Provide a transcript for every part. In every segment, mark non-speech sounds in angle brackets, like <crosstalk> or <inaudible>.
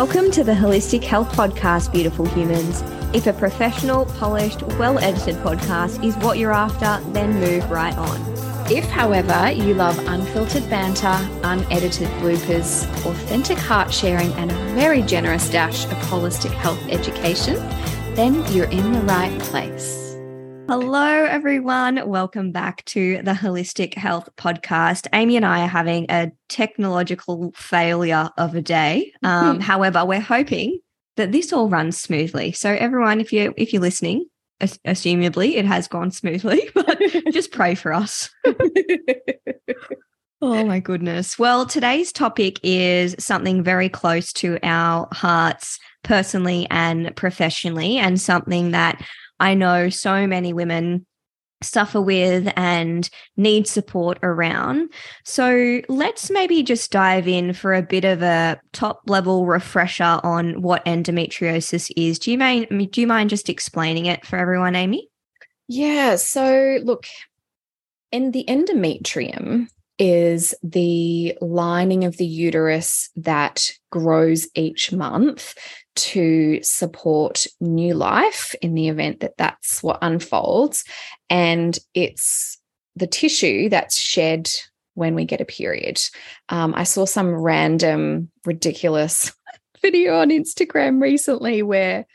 Welcome to the Holistic Health Podcast, beautiful humans. If a professional, polished, well edited podcast is what you're after, then move right on. If, however, you love unfiltered banter, unedited bloopers, authentic heart sharing, and a very generous dash of holistic health education, then you're in the right place. Hello, everyone. Welcome back to the Holistic Health Podcast. Amie and I are having a technological failure of a day. <laughs> Um, however, we're hoping that this all runs smoothly. So, everyone, if you if you're listening, assumably it has gone smoothly, <laughs> but <laughs> just pray for us. oh my goodness. Well, today's topic is something very close to our hearts personally and professionally, and something that I know so many women suffer with and need support around. So let's maybe just dive in for a bit of a top level refresher on what endometriosis is. Do you mind do you mind just explaining it for everyone, Amie? Yeah, so look, in the endometrium is the lining of the uterus that grows each month to support new life in the event that that's what unfolds. And it's the tissue that's shed when we get a period. Um, I saw some random, ridiculous <laughs> video on Instagram recently where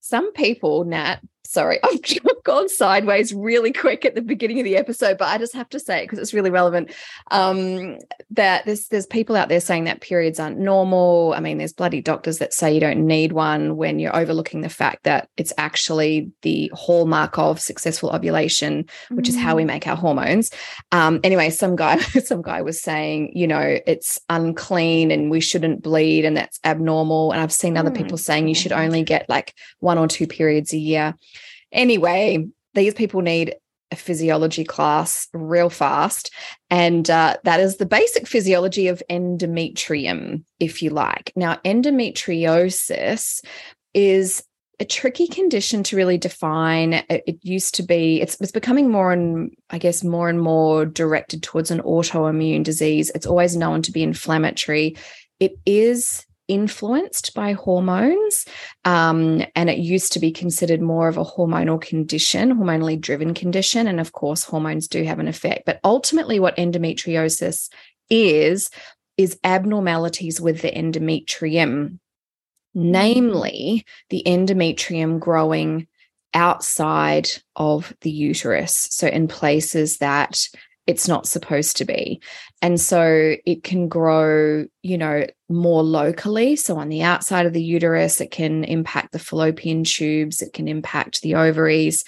some people, Nat, sorry, <laughs> I've gone sideways really quick at the beginning of the episode, but I just have to say it because it's really relevant. Um, that there's there's people out there saying that periods aren't normal. I mean, there's bloody doctors that say you don't need one when you're overlooking the fact that it's actually the hallmark of successful ovulation, which mm. is how we mm. make our hormones. Um, anyway, some guy <laughs> some guy was saying, you know, it's unclean and we shouldn't bleed and that's abnormal. And I've seen other mm. people saying you should only get like one or two periods a year. Anyway, these people need a physiology class real fast. And uh, that is the basic physiology of endometrium, if you like. Now, endometriosis is a tricky condition to really define. It, used to be, it's, it's becoming more and I guess more and more directed towards an autoimmune disease. It's always known to be inflammatory. It is influenced by hormones. Um, and it used to be considered more of a hormonal condition, hormonally driven condition. And of course, hormones do have an effect. But ultimately, what endometriosis is, is abnormalities with the endometrium, namely the endometrium growing outside of the uterus. So, in places that it's not supposed to be. And so it can grow, you know, more locally. So on the outside of the uterus, it can impact the fallopian tubes, it can impact the ovaries.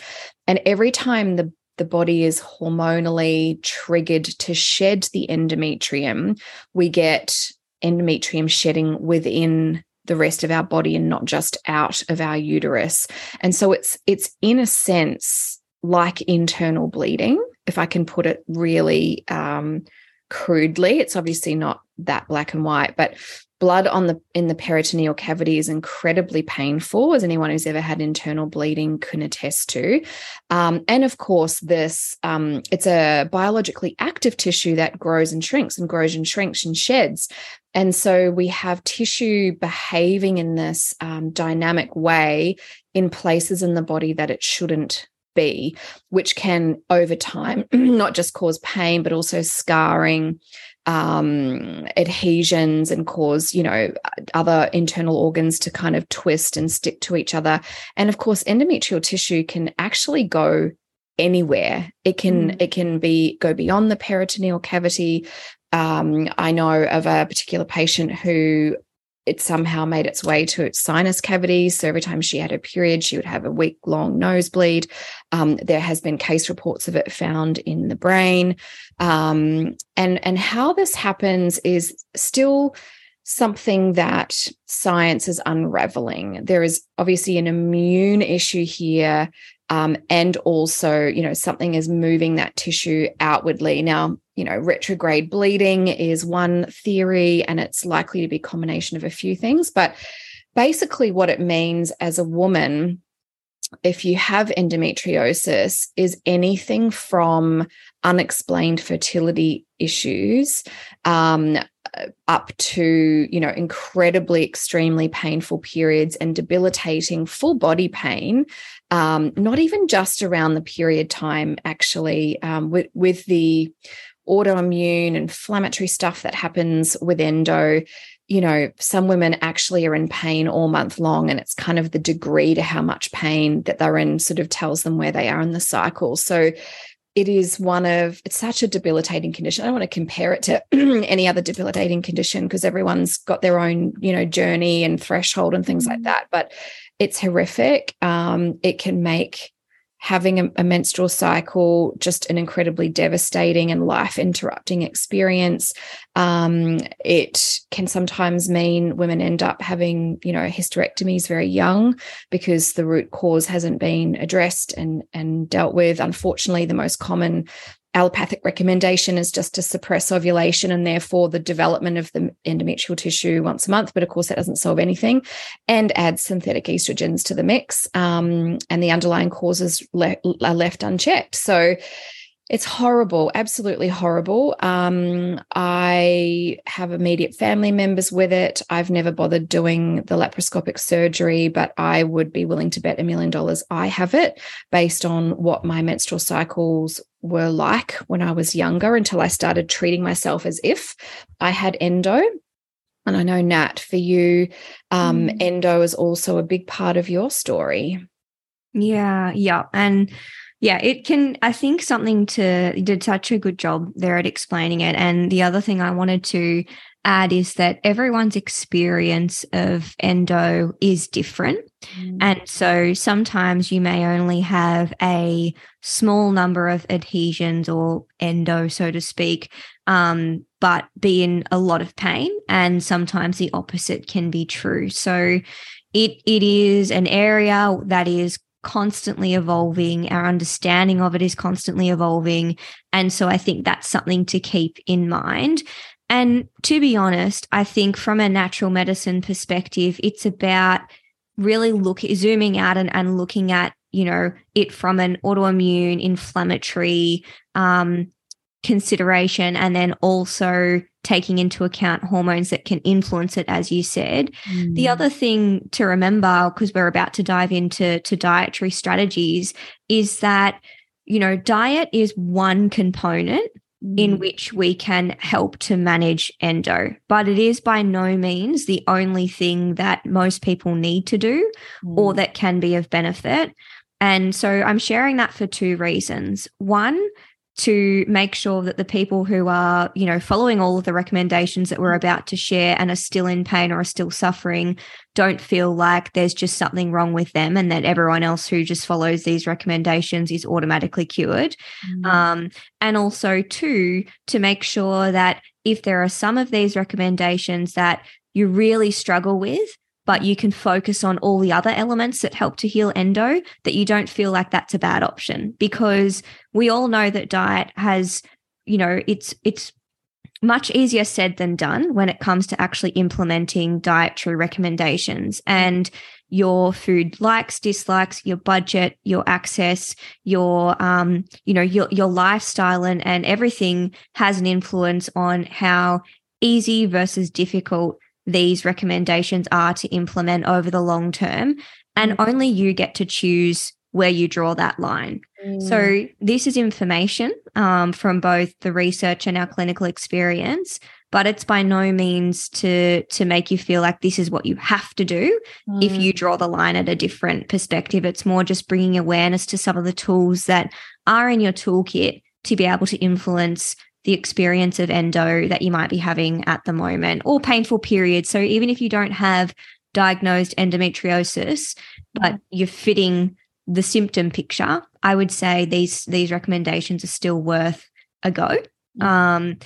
And every time the the body is hormonally triggered to shed the endometrium, we get endometrium shedding within the rest of our body and not just out of our uterus. And so it's it's in a sense like internal bleeding if I can put it really um, crudely. It's obviously not that black and white, but blood on the in the peritoneal cavity is incredibly painful as anyone who's ever had internal bleeding can attest to um, and of course this um, it's a biologically active tissue that grows and shrinks and grows and shrinks and sheds and so we have tissue behaving in this um, dynamic way in places in the body that it shouldn't be, which can over time <clears throat> not just cause pain, but also scarring, um, adhesions, and cause, you know, other internal organs to kind of twist and stick to each other. And of course, endometrial tissue can actually go anywhere. It can mm. it can be go beyond the peritoneal cavity. Um, I know of a particular patient who it somehow made its way to its sinus cavities. So every time she had a period, she would have a week long nosebleed. Um, there has been case reports of it found in the brain. Um, and, and how this happens is still something that science is unraveling. There is obviously an immune issue here. Um, and also, you know, something is moving that tissue outwardly. Now, you know, retrograde bleeding is one theory, and it's likely to be a combination of a few things. But basically, what it means as a woman if you have endometriosis is anything from unexplained fertility issues um, up to you know incredibly extremely painful periods and debilitating full body pain um, not even just around the period time actually um, with, with the autoimmune inflammatory stuff that happens with endo you know, some women actually are in pain all month long, and it's kind of the degree to how much pain that they're in sort of tells them where they are in the cycle. So it is one of it's such a debilitating condition. I don't want to compare it to <clears throat> any other debilitating condition because everyone's got their own, you know, journey and threshold and things like mm. that. But it's horrific. Um, it can make having a, a, menstrual cycle just an incredibly devastating and life interrupting experience um, it can sometimes mean women end up having you know hysterectomies very young because the root cause hasn't been addressed and and dealt with unfortunately the most common allopathic recommendation is just to suppress ovulation and therefore the development of the endometrial tissue once a month. But of course, that doesn't solve anything. And add synthetic estrogens to the mix, um, and the underlying causes le- are left unchecked. So it's horrible, absolutely horrible. Um, I have immediate family members with it. I've never bothered doing the laparoscopic surgery, but I would be willing to bet a million dollars I have it based on what my menstrual cycles were like when I was younger until I started treating myself as if I had endo. And I know, Nat, for you, um, mm. endo is also a big part of your story. Yeah, yeah. And yeah, it can. I think something to you did such a good job there at explaining it. And the other thing I wanted to add is that everyone's experience of endo is different. Mm. And so sometimes you may only have a small number of adhesions or endo, so to speak, um, but be in a lot of pain. And sometimes the opposite can be true. So it it is an area that is constantly evolving. Our understanding of it is constantly evolving. And so I think that's something to keep in mind. And to be honest, I think from a natural medicine perspective, it's about really look zooming out and, and looking at, you know, it from an autoimmune, inflammatory um, consideration, and then also taking into account hormones that can influence it, as you said. Mm. The other thing to remember, because we're about to dive into to dietary strategies, is that you know diet is one component mm. in which we can help to manage endo, but it is by no means the only thing that most people need to do mm. or that can be of benefit. And so I'm sharing that for two reasons. One, to make sure that the people who are, you know, following all of the recommendations that we're about to share and are still in pain or are still suffering don't feel like there's just something wrong with them and that everyone else who just follows these recommendations is automatically cured. Mm. Um, and also, two, to make sure that if there are some of these recommendations that you really struggle with, but you can focus on all the other elements that help to heal endo, that you don't feel like that's a bad option. Because we all know that diet has, you know, it's, it's, much easier said than done when it comes to actually implementing dietary recommendations. And your food likes dislikes your budget your access your um you know your your lifestyle and and everything has an influence on how easy versus difficult these recommendations are to implement over the long term. And mm. only you get to choose where you draw that line. Mm. So, this is information um, from both the research and our clinical experience, but it's by no means to to make you feel like this is what you have to do mm. if you draw the line at a different perspective. It's more just bringing awareness to some of the tools that are in your toolkit to be able to influence the experience of endo that you might be having at the moment or painful periods. So even if you don't have diagnosed endometriosis, but you're fitting the symptom picture, I would say these these recommendations are still worth a go. Um,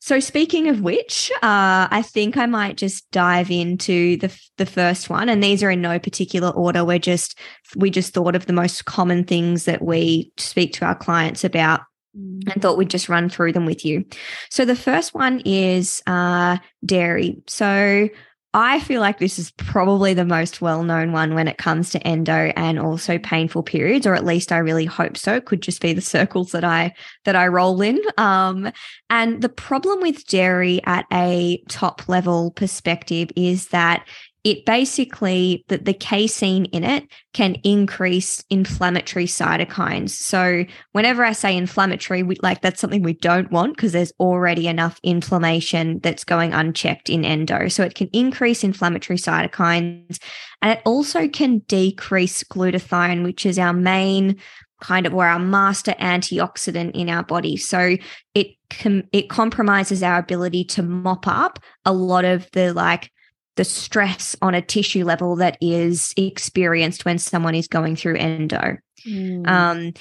so speaking of which, uh, I think I might just dive into the the first one, and these are in no particular order. We're just we just thought of the most common things that we speak to our clients about and thought we'd just run through them with you. So the first one is uh, dairy. So I feel like this is probably the most well known one when it comes to endo and also painful periods, or at least I really hope so. It could just be the circles that I that I roll in. Um, and the problem with dairy at a top level perspective is that it basically that the casein in it can increase inflammatory cytokines. So whenever I say inflammatory, we, like that's something we don't want because there's already enough inflammation that's going unchecked in endo. So it can increase inflammatory cytokines, and it also can decrease glutathione, which is our main kind of or our master antioxidant in our body. So it com- it compromises our ability to mop up a lot of the like the stress on a tissue level that is experienced when someone is going through endo. Mm. Um,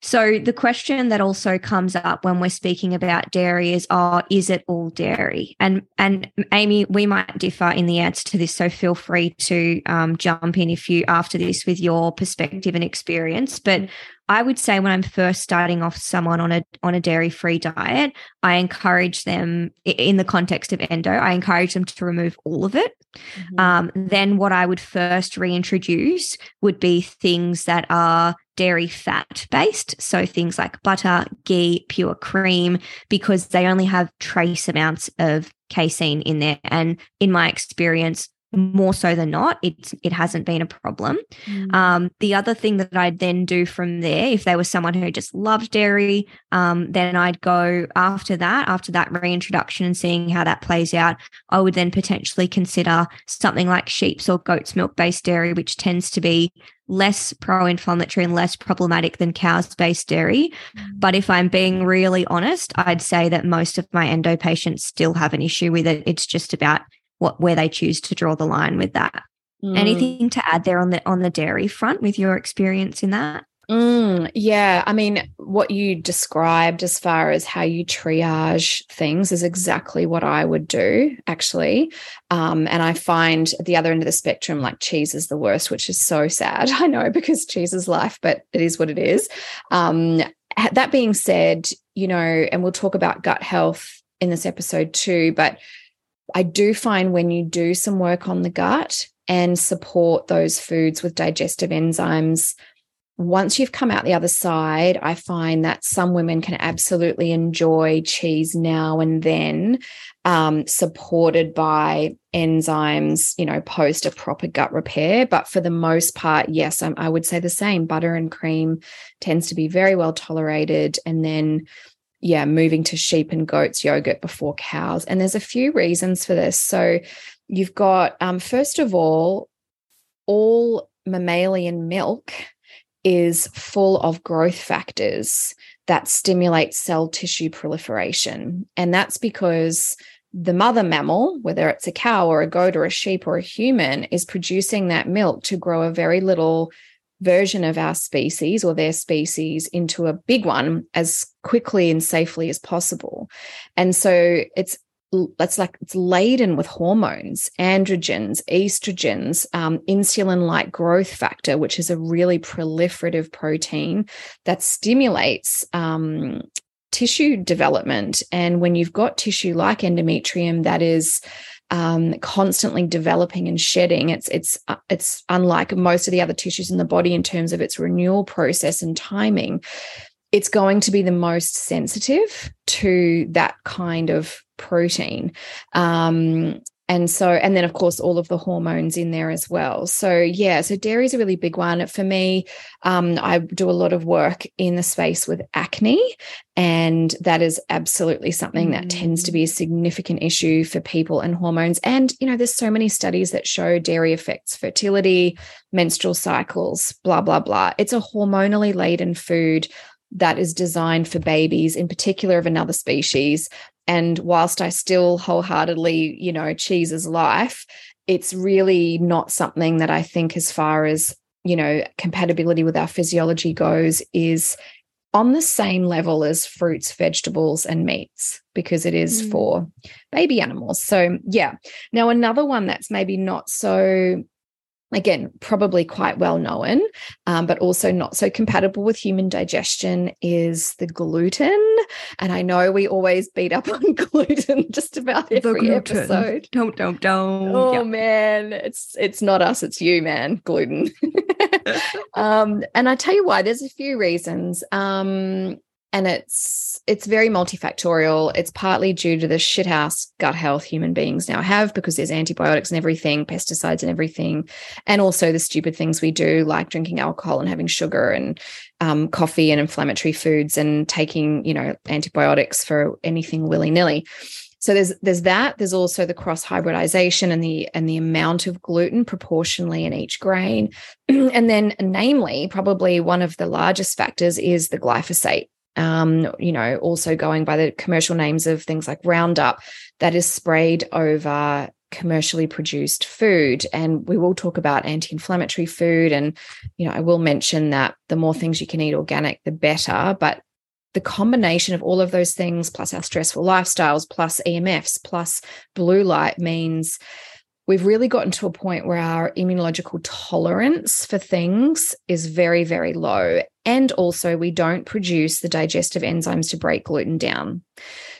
so the question that also comes up when we're speaking about dairy is, oh, is it all dairy? And and Amie, we might differ in the answer to this, so feel free to um, jump in if you after this with your perspective and experience. But I would say when I'm first starting off someone on a on a dairy free diet, I encourage them in the context of endo. I encourage them to remove all of it. Mm-hmm. Um, then what I would first reintroduce would be things that are dairy fat based. So things like butter, ghee, pure cream, because they only have trace amounts of casein in there. And in my experience, more so than not, it it hasn't been a problem. Mm. Um, the other thing that I'd then do from there, if there was someone who just loved dairy, um, then I'd go after that, after that reintroduction and seeing how that plays out. I would then potentially consider something like sheep's or goat's milk based dairy, which tends to be less pro-inflammatory and less problematic than cow's based dairy. Mm. But if I'm being really honest, I'd say that most of my endo patients still have an issue with it. It's just about what where they choose to draw the line with that. Mm. Anything to add there on the on the dairy front with your experience in that? Mm, yeah, I mean, what you described as far as how you triage things is exactly what I would do, actually. Um, and I find at the other end of the spectrum, like cheese is the worst, which is so sad. <laughs> I know because cheese is life, but it is what it is. Um, that being said, you know, and we'll talk about gut health in this episode too, but I do find when you do some work on the gut and support those foods with digestive enzymes, once you've come out the other side, I find that some women can absolutely enjoy cheese now and then, um, supported by enzymes, you know, post a proper gut repair. But for the most part, yes, I, I would say the same. Butter and cream tends to be very well tolerated. And then yeah, moving to sheep and goats yogurt before cows. And there's a few reasons for this. So you've got, um, first of all, all mammalian milk is full of growth factors that stimulate cell tissue proliferation. And that's because the mother mammal, whether it's a cow or a goat or a sheep or a human, is producing that milk to grow a very little version of our species or their species into a big one as quickly and safely as possible. And so it's it's like it's laden with hormones, androgens, estrogens, um, insulin-like growth factor, which is a really proliferative protein that stimulates um, tissue development. And when you've got tissue like endometrium that is um, constantly developing and shedding. It's it's uh, it's unlike most of the other tissues in the body in terms of its renewal process and timing. It's going to be the most sensitive to that kind of protein. Um, and so and then of course all of the hormones in there as well. So yeah so dairy is a really big one. For me um, i do a lot of work in the space with acne and that is absolutely something that tends to be a mm. significant issue for people and hormones. And you know there's so many studies that show dairy affects fertility menstrual cycles blah blah blah. It's a hormonally laden food that is designed for babies in particular of another species and whilst I still wholeheartedly, you know, cheese is life, it's really not something that I think, as far as, you know, compatibility with our physiology goes, is on the same level as fruits, vegetables, and meats because it is mm. for baby animals. So, yeah. Now, another one that's maybe not so again, probably quite well known, um, but also not so compatible with human digestion is the gluten. And I know we always beat up <laughs> on gluten just about every episode. Don't, don't, don't. Oh yeah. man, it's it's not us, it's you, man. Gluten. <laughs> um, and I tell you why. There's a few reasons. Um, and it's it's very multifactorial. It's partly due to the shithouse gut health human beings now have because there's antibiotics and everything pesticides and everything and also the stupid things we do like drinking alcohol and having sugar and um, coffee and inflammatory foods and taking you know antibiotics for anything willy-nilly. So there's there's that. There's also the cross hybridization and the and the amount of gluten proportionally in each grain. <clears throat> And then namely probably one of the largest factors is the glyphosate um, you know, also going by the commercial names of things like Roundup, that is sprayed over commercially produced food. And we will talk about anti inflammatory food. And, you know, I will mention that the more things you can eat organic, the better. But the combination of all of those things, plus our stressful lifestyles, plus EMFs, plus blue light means we've really gotten to a point where our immunological tolerance for things is very, very low. And also, we don't produce the digestive enzymes to break gluten down.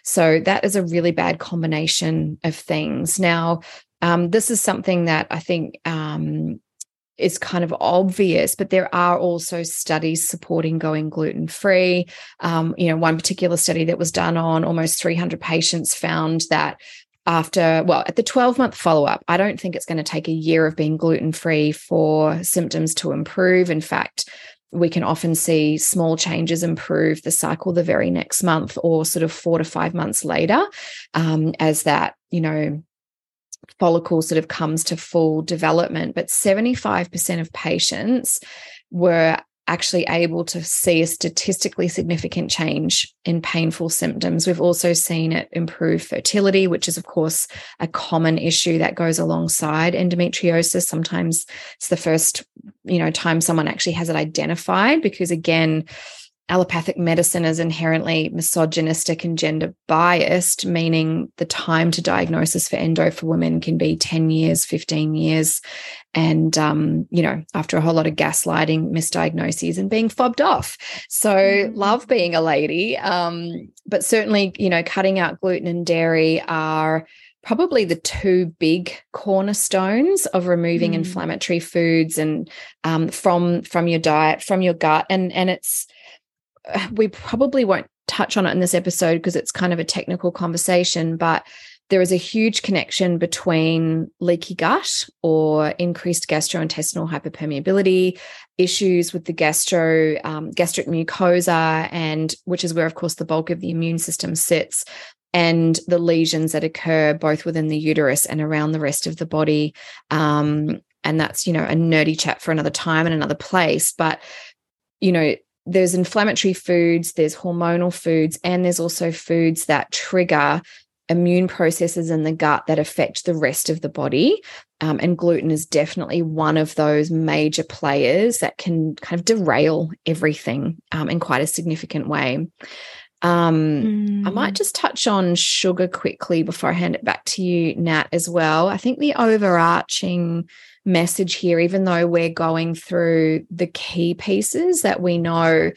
So, that is a really bad combination of things. Now, um, this is something that I think um, is kind of obvious, but there are also studies supporting going gluten free. Um, you know, one particular study that was done on almost 300 patients found that after, well, at the 12 month follow up, I don't think it's going to take a year of being gluten free for symptoms to improve. In fact, we can often see small changes improve the cycle the very next month or sort of four to five months later um, as that, you know, follicle sort of comes to full development. But 75% of patients were actually able to see a statistically significant change in painful symptoms. We've also seen it improve fertility, which is, of course, a common issue that goes alongside endometriosis. Sometimes it's the first, you know, time someone actually has it identified because, again, allopathic medicine is inherently misogynistic and gender biased, meaning the time to diagnosis for endo for women can be 10 years, 15 years. And, um, you know, after a whole lot of gaslighting, misdiagnoses, and being fobbed off. So, mm-hmm. love being a lady. Um, but certainly, you know, cutting out gluten and dairy are probably the two big cornerstones of removing mm. inflammatory foods and um, from from your diet from your gut and and it's we probably won't touch on it in this episode because it's kind of a technical conversation, but there is a huge connection between leaky gut or increased gastrointestinal hyperpermeability, issues with the gastro um, gastric mucosa, and which is where, of course, the bulk of the immune system sits, and the lesions that occur both within the uterus and around the rest of the body. Um, and that's you know a nerdy chat for another time and another place, but you know there's inflammatory foods, there's hormonal foods, and there's also foods that trigger immune processes in the gut that affect the rest of the body. Um, and gluten is definitely one of those major players that can kind of derail everything um, in quite a significant way. Um, mm. I might mm. just touch on sugar quickly before I hand it back to you, Nat, as well. I think the overarching message here, even though we're going through the key pieces that we know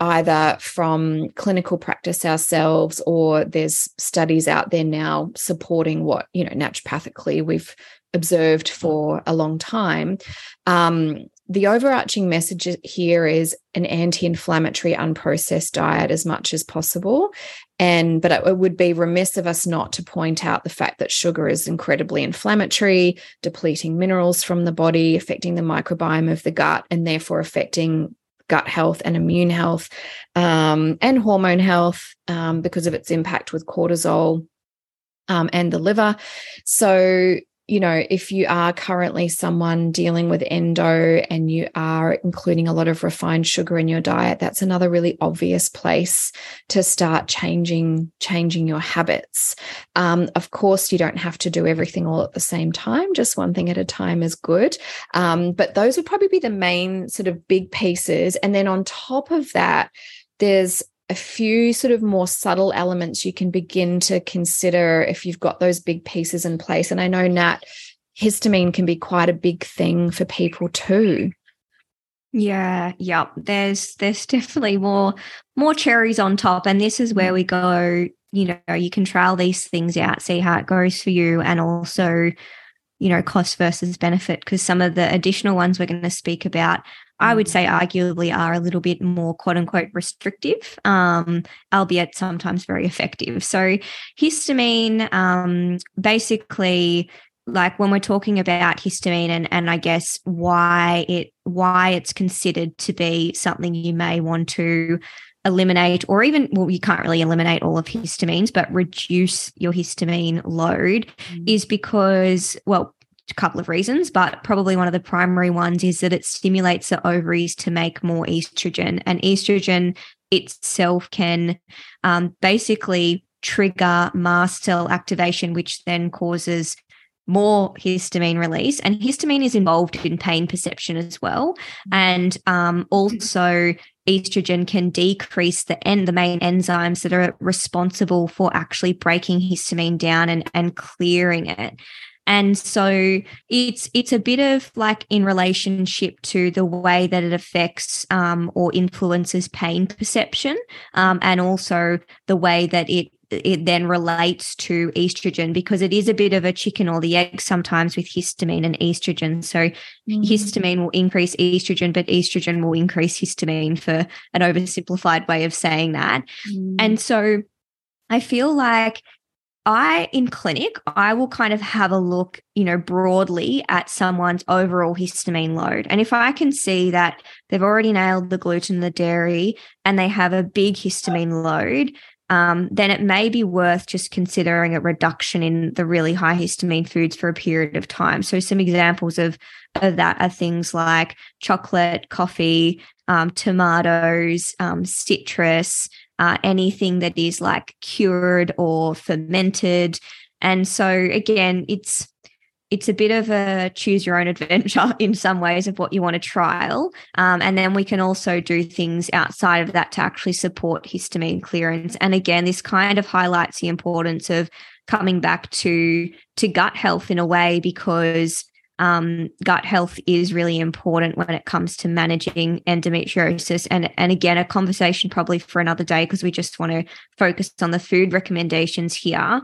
either from clinical practice ourselves or there's studies out there now supporting what you know naturopathically we've observed for a long time. Um, the overarching message here is an anti-inflammatory unprocessed diet as much as possible. And but it would be remiss of us not to point out the fact that sugar is incredibly inflammatory depleting minerals from the body affecting the microbiome of the gut and therefore affecting gut health and immune health um, and hormone health um, because of its impact with cortisol um, and the liver. So you know, if you are currently someone dealing with endo and you are including a lot of refined sugar in your diet, that's another really obvious place to start changing changing your habits. Um, of course, you don't have to do everything all at the same time; just one thing at a time is good. Um, but those would probably be the main sort of big pieces. And then on top of that, there's a few sort of more subtle elements you can begin to consider if you've got those big pieces in place. And I know, Nat, histamine can be quite a big thing for people too. Yeah, yep. There's there's definitely more more cherries on top. And this is where we go, you know, you can trial these things out, see how it goes for you, and also, you know, cost versus benefit. Because some of the additional ones we're going to speak about I would say arguably are a little bit more quote unquote restrictive, um, albeit sometimes very effective. So, histamine um, basically like when we're talking about histamine and and I guess why it why it's considered to be something you may want to eliminate or even well you can't really eliminate all of histamines but reduce your histamine load mm. is because well couple of reasons, but probably one of the primary ones is that it stimulates the ovaries to make more estrogen. And estrogen itself can um, basically trigger mast cell activation, which then causes more histamine release. And histamine is involved in pain perception as well. And um, also, estrogen can decrease the end the main enzymes that are responsible for actually breaking histamine down and, and clearing it. And so it's it's a bit of like in relationship to the way that it affects um, or influences pain perception, um, and also the way that it it then relates to estrogen because it is a bit of a chicken or the egg sometimes with histamine and estrogen. So mm-hmm. histamine will increase estrogen, but estrogen will increase histamine for an oversimplified way of saying that. Mm-hmm. And so I feel like I, in clinic, I will kind of have a look, you know, broadly at someone's overall histamine load. And if I can see that they've already nailed the gluten, the dairy, and they have a big histamine load, um, then it may be worth just considering a reduction in the really high histamine foods for a period of time. So, some examples of, of that are things like chocolate, coffee, um, tomatoes, um, citrus, uh, anything that is like cured or fermented. And so again, it's it's a bit of a choose your own <laughs> adventure in some ways of what you want to trial. Um, and then we can also do things outside of that to actually support histamine clearance. And again, this kind of highlights the importance of coming back to to gut health in a way because um, gut health is really important when it comes to managing endometriosis. And, and again, a conversation probably for another day because we just want to focus on the food recommendations here.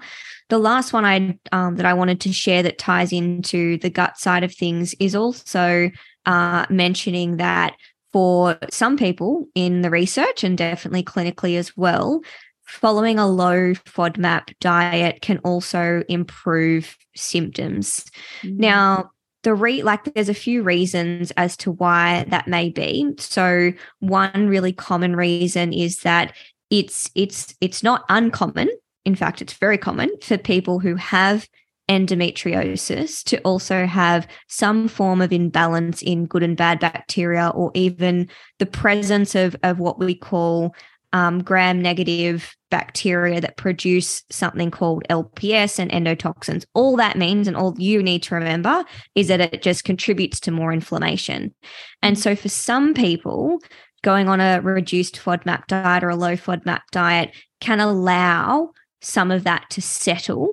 The last one I um, that I wanted to share that ties into the gut side of things is also uh, mentioning that for some people in the research and definitely clinically as well, following a low FODMAP diet can also improve symptoms. Mm. Now, the re like there's a few reasons as to why that may be. So one really common reason is that it's it's it's not uncommon. In fact it's very common for people who have endometriosis to also have some form of imbalance in good and bad bacteria or even the presence of of what we call um, gram negative bacteria that produce something called LPS and endotoxins. All that means, and all you need to remember, is that it just contributes to more inflammation. And so, for some people, going on a reduced FODMAP diet or a low FODMAP diet can allow some of that to settle,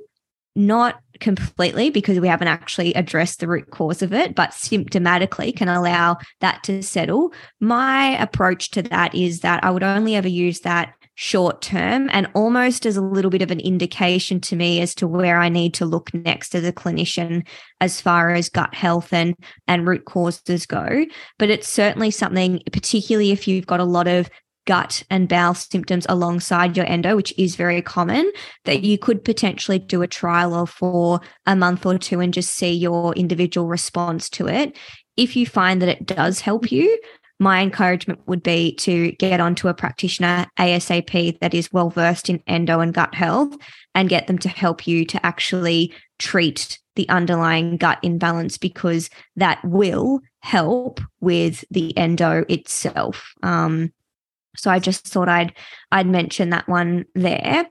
not completely because we haven't actually addressed the root cause of it, but symptomatically can allow that to settle. My approach to that is that I would only ever use that short term and almost as a little bit of an indication to me as to where I need to look next as a clinician as far as gut health and and root causes go but it's certainly something particularly if you've got a lot of gut and bowel symptoms alongside your endo, which is very common, that you could potentially do a trial of for a month or two and just see your individual response to it. If you find that it does help you, my encouragement would be to get onto a practitioner ASAP that is well versed in endo and gut health and get them to help you to actually treat the underlying gut imbalance because that will help with the endo itself. Um, so I just thought I'd I'd mention that one there.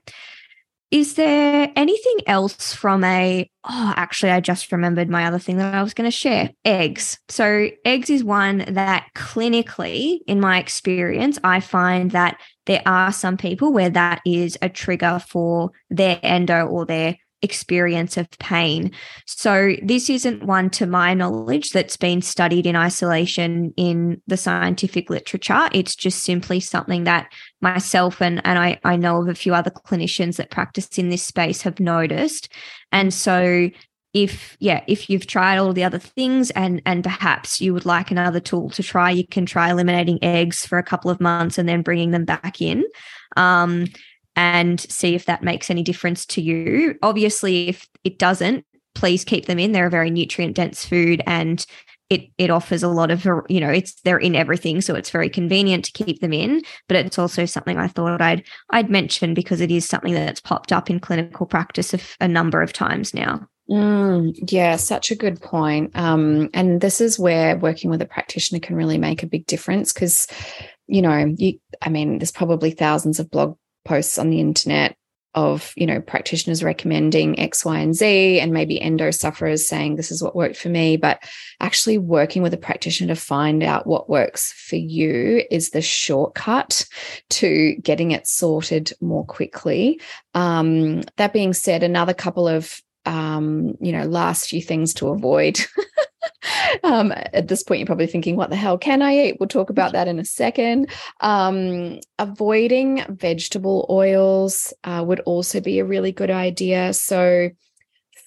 Is there anything else from a oh actually I just remembered my other thing that I was going to share eggs. So eggs is one that clinically in my experience I find that there are some people where that is a trigger for their endo or their experience of pain. So, this isn't one to my knowledge that's been studied in isolation in the scientific literature. It's just simply something that myself and, and I, I know of a few other clinicians that practice in this space have noticed. And so, if yeah if you've tried all the other things and and perhaps you would like another tool to try you can try eliminating eggs for a couple of months and then bringing them back in um, and see if that makes any difference to you. Obviously, if it doesn't, please keep them in. They're a very nutrient dense food and it it offers a lot of you know it's they're in everything so it's very convenient to keep them in but it's also something i thought i'd i'd mention because it is something that's popped up in clinical practice a, number of times now mm, yeah such a good point um, and this is where working with a practitioner can really make a big difference because you know you i mean there's probably thousands of blog posts on the internet of you know practitioners recommending x y and z and maybe endo sufferers saying this is what worked for me. But actually working with a practitioner to find out what works for you is the shortcut to getting it sorted more quickly. Um, that being said another couple of um, you know last few things to avoid <laughs> um, at this point, you're probably thinking, what the hell can I eat? We'll talk about that in a second. Um, avoiding vegetable oils uh, would also be a really good idea. So,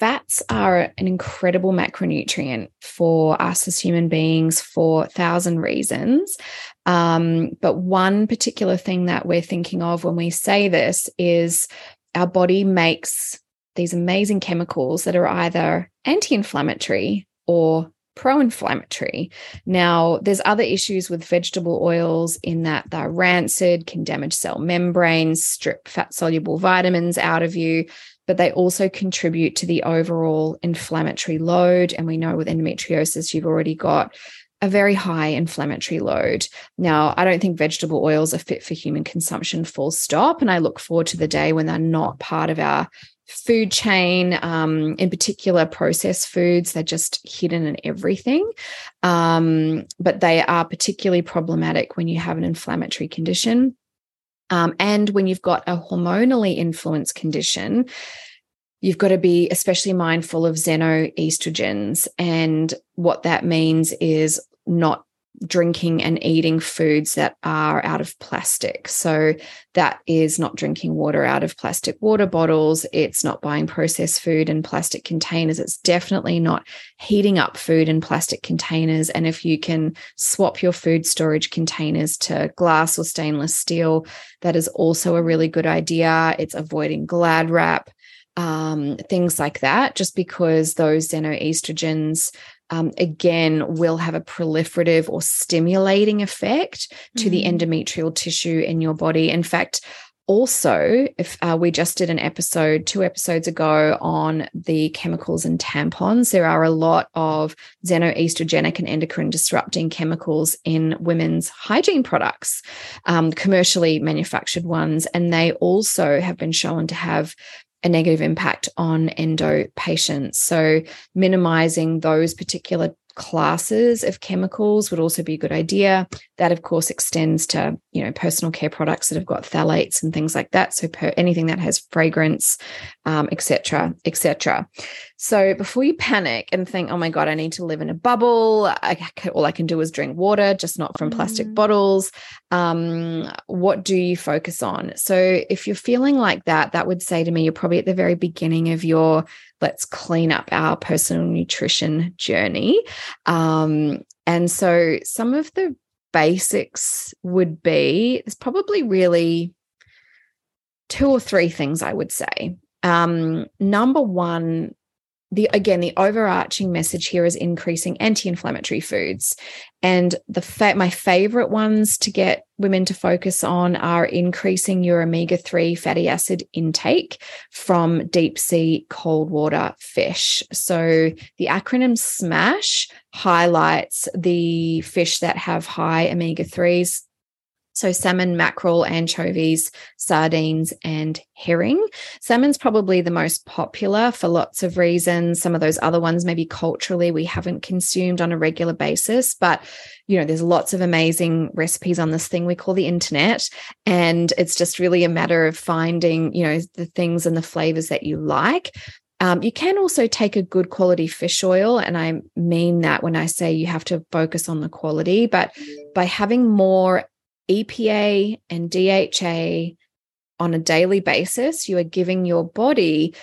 fats are an incredible macronutrient for us as human beings for a thousand reasons. Um, but one particular thing that we're thinking of when we say this is our body makes these amazing chemicals that are either anti inflammatory or pro inflammatory. Now, there's other issues with vegetable oils in that they're rancid, can damage cell membranes, strip fat soluble vitamins out of you, but they also contribute to the overall inflammatory load. And we know with endometriosis, you've already got a very high inflammatory load. Now, I don't think vegetable oils are fit for human consumption, full stop. And I look forward to the day when they're not part of our food chain, um, in particular processed foods, they're just hidden in everything. Um, but they are particularly problematic when you have an inflammatory condition. Um, and when you've got a hormonally influenced condition, you've got to be especially mindful of xenoestrogens. And what that means is not drinking and eating foods that are out of plastic. So that is not drinking water out of plastic water bottles. It's not buying processed food in plastic containers. It's definitely not heating up food in plastic containers. And if you can swap your food storage containers to glass or stainless steel, that is also a really good idea. It's avoiding glad wrap. Um, things like that, just because those xenoestrogens um, again will have a proliferative or stimulating effect to mm-hmm. the endometrial tissue in your body. In fact, also, if uh, we just did an episode two episodes ago on the chemicals in tampons, there are a lot of xenoestrogenic and endocrine disrupting chemicals in women's hygiene products, um, commercially manufactured ones, and they also have been shown to have a negative impact on endo patients. So, minimizing those particular classes of chemicals would also be a good idea. That, of course, extends to you know personal care products that have got phthalates and things like that. So, per, anything that has fragrance, etc., um, etc. Et so, before you panic and think, "Oh my god, I need to live in a bubble," I can, all I can do is drink water, just not from mm. plastic bottles. Um, what do you focus on? So, if you're feeling like that, that would say to me, you're probably at the very beginning of your let's clean up our personal nutrition journey. Um, and so some of the basics would be there's probably really two or three things I would say. Um, number one, the again the overarching message here is increasing anti-inflammatory foods. And the fa- my favorite ones to get women to focus on are increasing your omega-3 fatty acid intake from deep sea cold water fish. So the acronym smash highlights the fish that have high omega-3s so, salmon, mackerel, anchovies, sardines, and herring. Salmon's probably the most popular for lots of reasons. Some of those other ones, maybe culturally, we haven't consumed on a regular basis. But, you know, there's lots of amazing recipes on this thing we call the internet. And it's just really a matter of finding, you know, the things and the flavors that you like. Um, you can also take a good quality fish oil, and I mean that when I say you have to focus on the quality, but by having more EPA and DHA on a daily basis, you are giving your body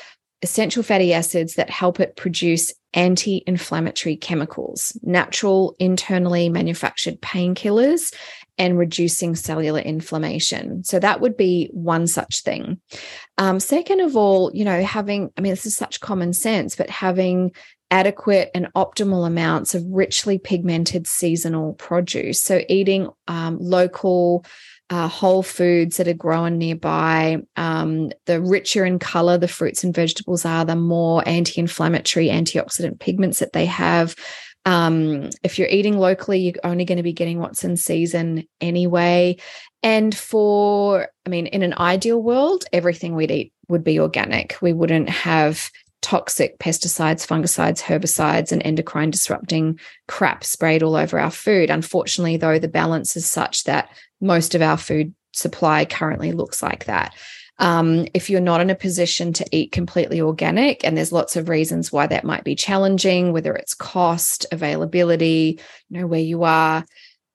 essential fatty acids that help it produce anti inflammatory chemicals, natural, internally manufactured painkillers, and reducing cellular inflammation. So that would be one such thing. Um, second of all, you know, having, I mean, this is such common sense, but having adequate and optimal amounts of richly pigmented seasonal produce. So eating um, local, uh, whole foods that are grown nearby. Um, the richer in color the fruits and vegetables are, the more anti inflammatory, antioxidant pigments that they have. Um, if you're eating locally, you're only going to be getting what's in season anyway. And for, I mean, in an ideal world, everything we'd eat would be organic. We wouldn't have toxic pesticides, fungicides, herbicides, and endocrine disrupting crap sprayed all over our food. Unfortunately, though, the balance is such that most of our food supply currently looks like that. Um, if you're not in a position to eat completely organic, and there's lots of reasons why that might be challenging, whether it's cost, availability, you know, where you are,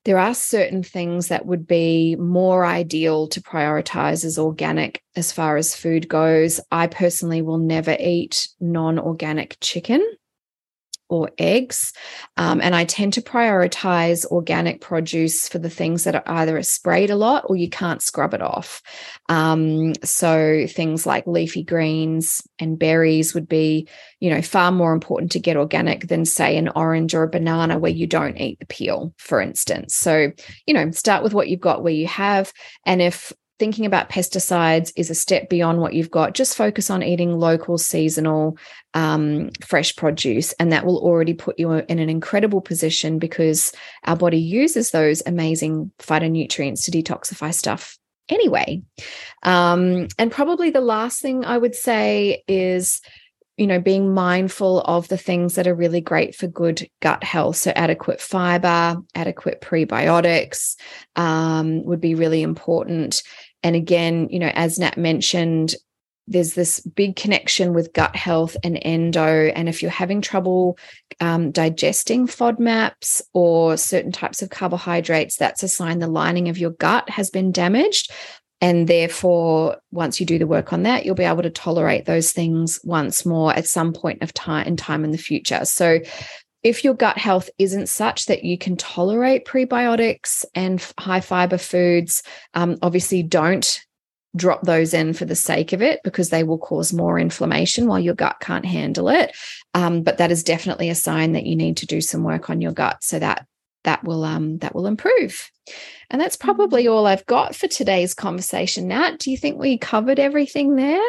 there are certain things that would be more ideal to prioritize as organic as far as food goes. I personally will never eat non organic chicken or eggs. Um, and I tend to prioritize organic produce for the things that are either sprayed a lot or you can't scrub it off. Um, so things like leafy greens and berries would be, you know, far more important to get organic than, say, an orange or a banana where you don't eat the peel, for instance. So, you know, start with what you've got where you have. And if thinking about pesticides is a step beyond what you've got. Just focus on eating local, seasonal, um, fresh produce, and that will already put you in an incredible position because our body uses those amazing phytonutrients to detoxify stuff anyway. Um, and probably the last thing I would say is you know, being mindful of the things that are really great for good gut health. So, adequate fiber, adequate prebiotics um, would be really important. And again, you know, as Nat mentioned, there's this big connection with gut health and endo. And if you're having trouble um, digesting FODMAPs or certain types of carbohydrates, that's a sign the lining of your gut has been damaged. And therefore, once you do the work on that, you'll be able to tolerate those things once more at some point of time in time in the future. So if your gut health isn't such that you can tolerate prebiotics and high fiber foods, um, obviously don't drop those in for the sake of it because they will cause more inflammation while your gut can't handle it. Um, but that is definitely a sign that you need to do some work on your gut so that that will um, that will improve. And that's probably mm-hmm. all I've got for today's conversation. Nat, do you think we covered everything there?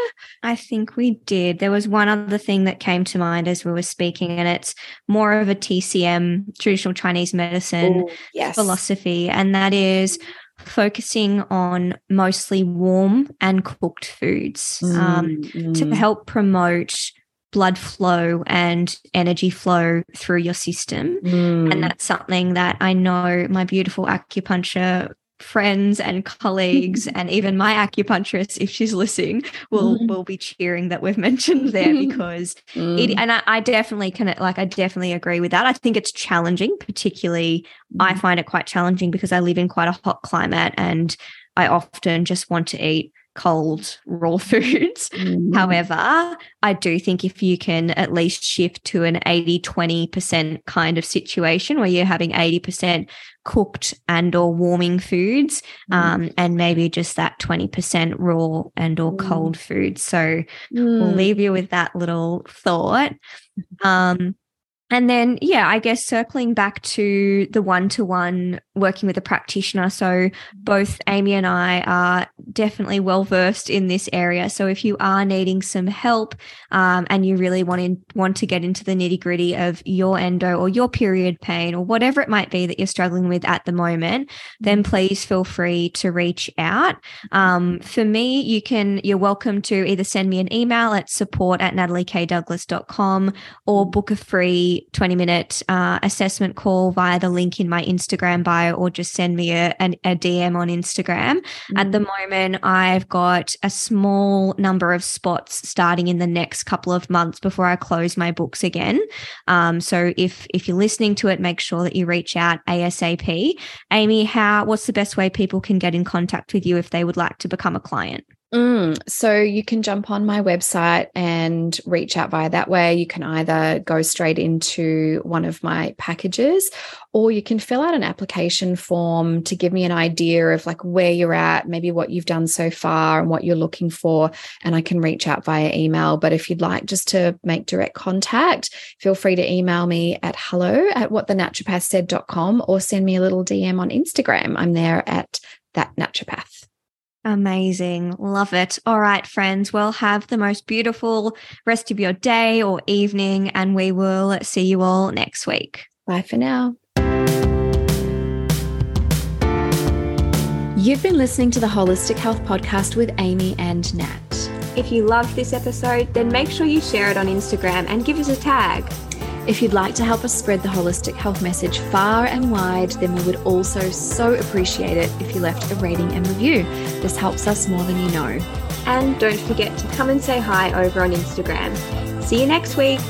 I think we did. There was one other thing that came to mind as we were speaking, and it's more of a TCM, traditional Chinese medicine Ooh, yes. philosophy, and that is focusing on mostly warm and cooked foods mm, um, mm. to help promote blood flow and energy flow through your system. Mm. And that's something that I know my beautiful acupuncture friends and colleagues <laughs> and even my acupuncturist if she's listening will mm. will be cheering that we've <laughs> mentioned there because mm. it and I, I, definitely can like I definitely agree with that. I think it's challenging, particularly mm. I find it quite challenging because I live in quite a hot climate and I often just want to eat cold raw <laughs> foods. Mm. However, I do think if you can at least shift to an 80 20% kind of situation where you're having 80% cooked and or warming foods mm. um, and maybe just that 20% raw and or mm. cold food. So we'll mm. leave you with that little thought. Um, and then, yeah, I guess circling back to the one to one working with a practitioner. So, both Amie and I are definitely well versed in this area. So, if you are needing some help um, and you really want, in, want to get into the nitty gritty of your endo or your period pain or whatever it might be that you're struggling with at the moment, then mm-hmm. please feel free to reach out. Um, for me, you can, you're welcome to either send me an email at support at nataliekdouglas.com or book a free 20 minute uh, assessment call via the link in my Instagram bio or just send me a, a, a DM on Instagram. Mm-hmm. At the mm. moment, I've got a small number of spots starting in the next couple of months before I close my books again. Um, so if if you're listening to it, make sure that you reach out ASAP. Amie, how what's the best way people can get in contact with you if they would like to become a client? Mm, so you can jump on my website and reach out via that way. You can either go straight into one of my packages or you can fill out an application form to give me an idea of like where you're at, maybe what you've done so far and what you're looking for. And I can reach out via email. But if you'd like just to make direct contact, feel free to email me at hello at whatthenaturopathsaid.com or send me a little DM on Instagram. I'm there at that naturopath. Amazing. Love it. All right, friends. Well, have the most beautiful rest of your day or evening, and we will see you all next week. Bye for now. You've been listening to the Holistic Health Podcast with Amie and Nat. If you loved this episode, then make sure you share it on Instagram and give us a tag. If you'd like to help us spread the holistic health message far and wide, then we would also so appreciate it if you left a rating and review. This helps us more than you know. And don't forget to come and say hi over on Instagram. See you next week.